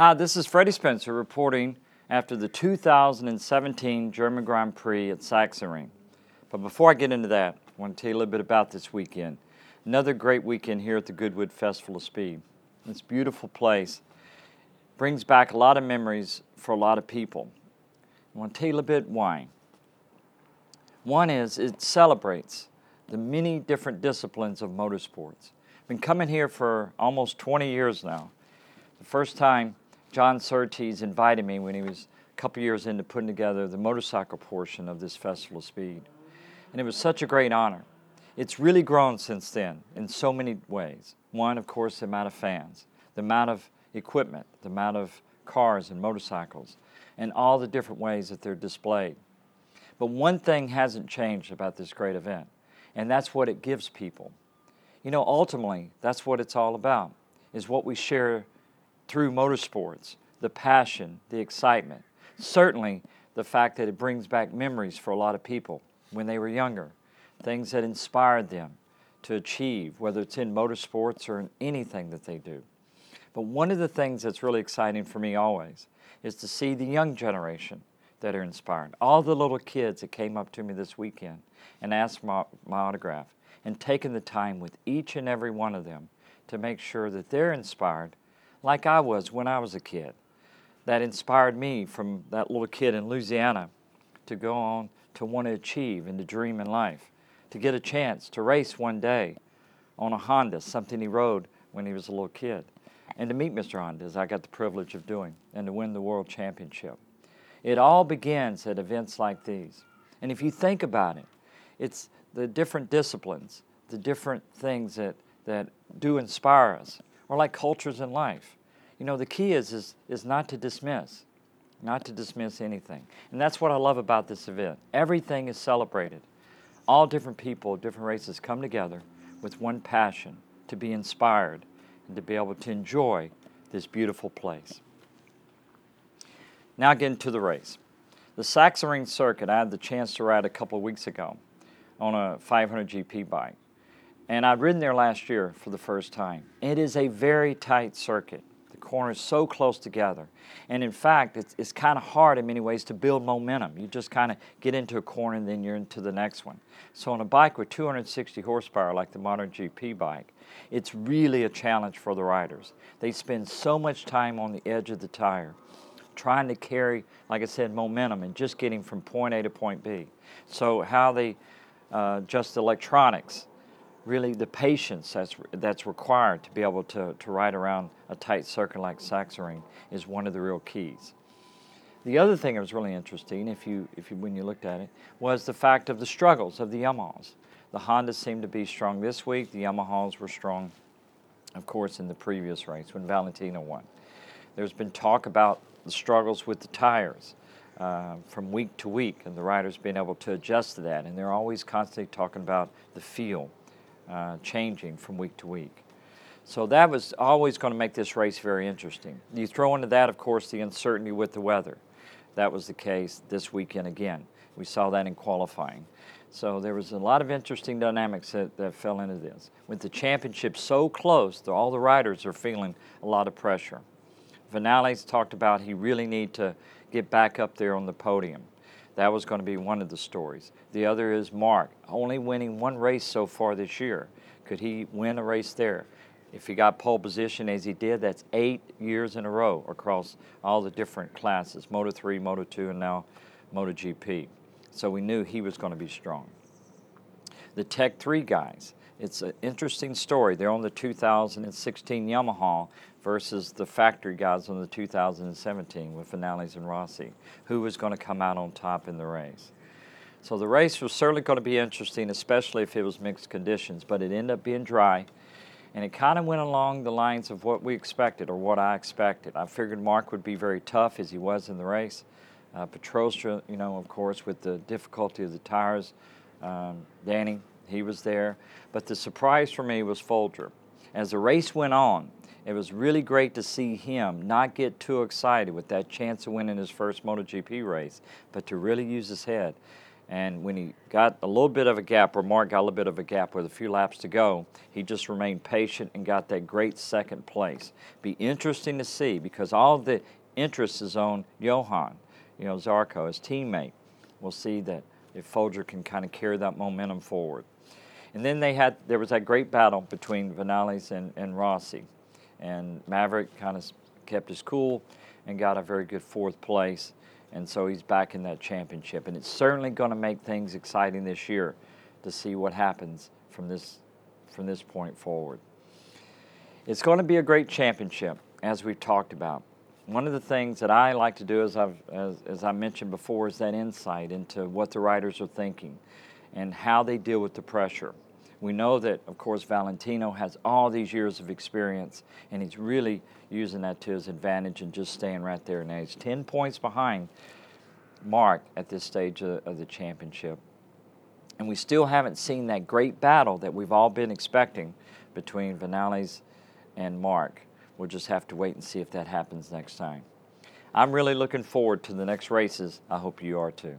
Hi, this is Freddie Spencer reporting after the 2017 German Grand Prix at Sachsenring. But before I get into that, I want to tell you a little bit about this weekend. Another great weekend here at the Goodwood Festival of Speed. This beautiful place brings back a lot of memories for a lot of people. I want to tell you a little bit why. One is it celebrates the many different disciplines of motorsports. I've been coming here for almost 20 years now. The first time John Surtees invited me when he was a couple years into putting together the motorcycle portion of this Festival of Speed. And it was such a great honor. It's really grown since then in so many ways. One, of course, the amount of fans, the amount of equipment, the amount of cars and motorcycles, and all the different ways that they're displayed. But one thing hasn't changed about this great event, and that's what it gives people. You know, ultimately, that's what it's all about, is what we share through motorsports, the passion, the excitement. Certainly, the fact that it brings back memories for a lot of people when they were younger, things that inspired them to achieve, whether it's in motorsports or in anything that they do. But one of the things that's really exciting for me always is to see the young generation that are inspired. All the little kids that came up to me this weekend and asked my, my autograph and taken the time with each and every one of them to make sure that they're inspired like I was when I was a kid. That inspired me from that little kid in Louisiana to go on to want to achieve and to dream in life, to get a chance to race one day on a Honda, something he rode when he was a little kid, and to meet Mr. Honda, as I got the privilege of doing, and to win the world championship. It all begins at events like these. And if you think about it, it's the different disciplines, the different things that, that do inspire us, or like cultures in life. You know, the key is, is, is not to dismiss, not to dismiss anything. And that's what I love about this event. Everything is celebrated. All different people, different races come together with one passion to be inspired and to be able to enjoy this beautiful place. Now getting to the race. The Sachsenring Circuit, I had the chance to ride a couple of weeks ago on a 500 GP bike. And I'd ridden there last year for the first time. It is a very tight circuit. The corners so close together. And in fact, it's, it's kind of hard in many ways to build momentum. You just kind of get into a corner and then you're into the next one. So on a bike with 260 horsepower like the modern GP bike, it's really a challenge for the riders. They spend so much time on the edge of the tire trying to carry, like I said, momentum and just getting from point A to point B. So how they uh, just electronics, really the patience that's, that's required to be able to, to ride around a tight circuit like Sachsenring is one of the real keys. The other thing that was really interesting, if you, if you, when you looked at it, was the fact of the struggles of the Yamahas. The Hondas seemed to be strong this week. The Yamahas were strong, of course, in the previous race when Valentino won. There's been talk about the struggles with the tires uh, from week to week, and the riders being able to adjust to that. And they're always constantly talking about the feel uh, changing from week to week. So that was always going to make this race very interesting. You throw into that, of course, the uncertainty with the weather. That was the case this weekend again. We saw that in qualifying. So there was a lot of interesting dynamics that, that fell into this. With the championship so close, all the riders are feeling a lot of pressure. Viñales talked about he really need to get back up there on the podium. That was going to be one of the stories. The other is Marc, only winning one race so far this year. Could he win a race there? If he got pole position as he did, that's eight years in a row across all the different classes Moto 3, Moto 2, and now Moto GP. So we knew he was going to be strong. The Tech 3 guys, it's an interesting story. They're on the 2016 Yamaha versus the factory guys on the 2017 with Viñales and Rossi. Who was going to come out on top in the race? So the race was certainly going to be interesting, especially if it was mixed conditions, but it ended up being dry. And it kind of went along the lines of what we expected or what I expected. I figured Marc would be very tough as he was in the race. Uh, Pedrosa, you know, of course, with the difficulty of the tires. Um, Dani, he was there. But the surprise for me was Folger. As the race went on, it was really great to see him not get too excited with that chance of winning his first MotoGP race, but to really use his head And when he got a little bit of a gap, or Marc got a little bit of a gap with a few laps to go, he just remained patient and got that great second place. Be interesting to see because all the interest is on Johann, you know, Zarco, his teammate. We'll see that if Folger can kind of carry that momentum forward. And then they had there was that great battle between Viñales and, and Rossi. And Maverick kind of kept his cool and got a very good fourth place and so he's back in that championship. And it's certainly going to make things exciting this year to see what happens from this from this point forward. It's going to be a great championship, as we've talked about. One of the things that I like to do, as, I've, as, as I mentioned before, is that insight into what the riders are thinking and how they deal with the pressure. We know that, of course, Valentino has all these years of experience, and he's really using that to his advantage and just staying right there. Now he's 10 points behind Marc at this stage of, of the championship. And we still haven't seen that great battle that we've all been expecting between Viñales and Marc. We'll just have to wait and see if that happens next time. I'm really looking forward to the next races. I hope you are too.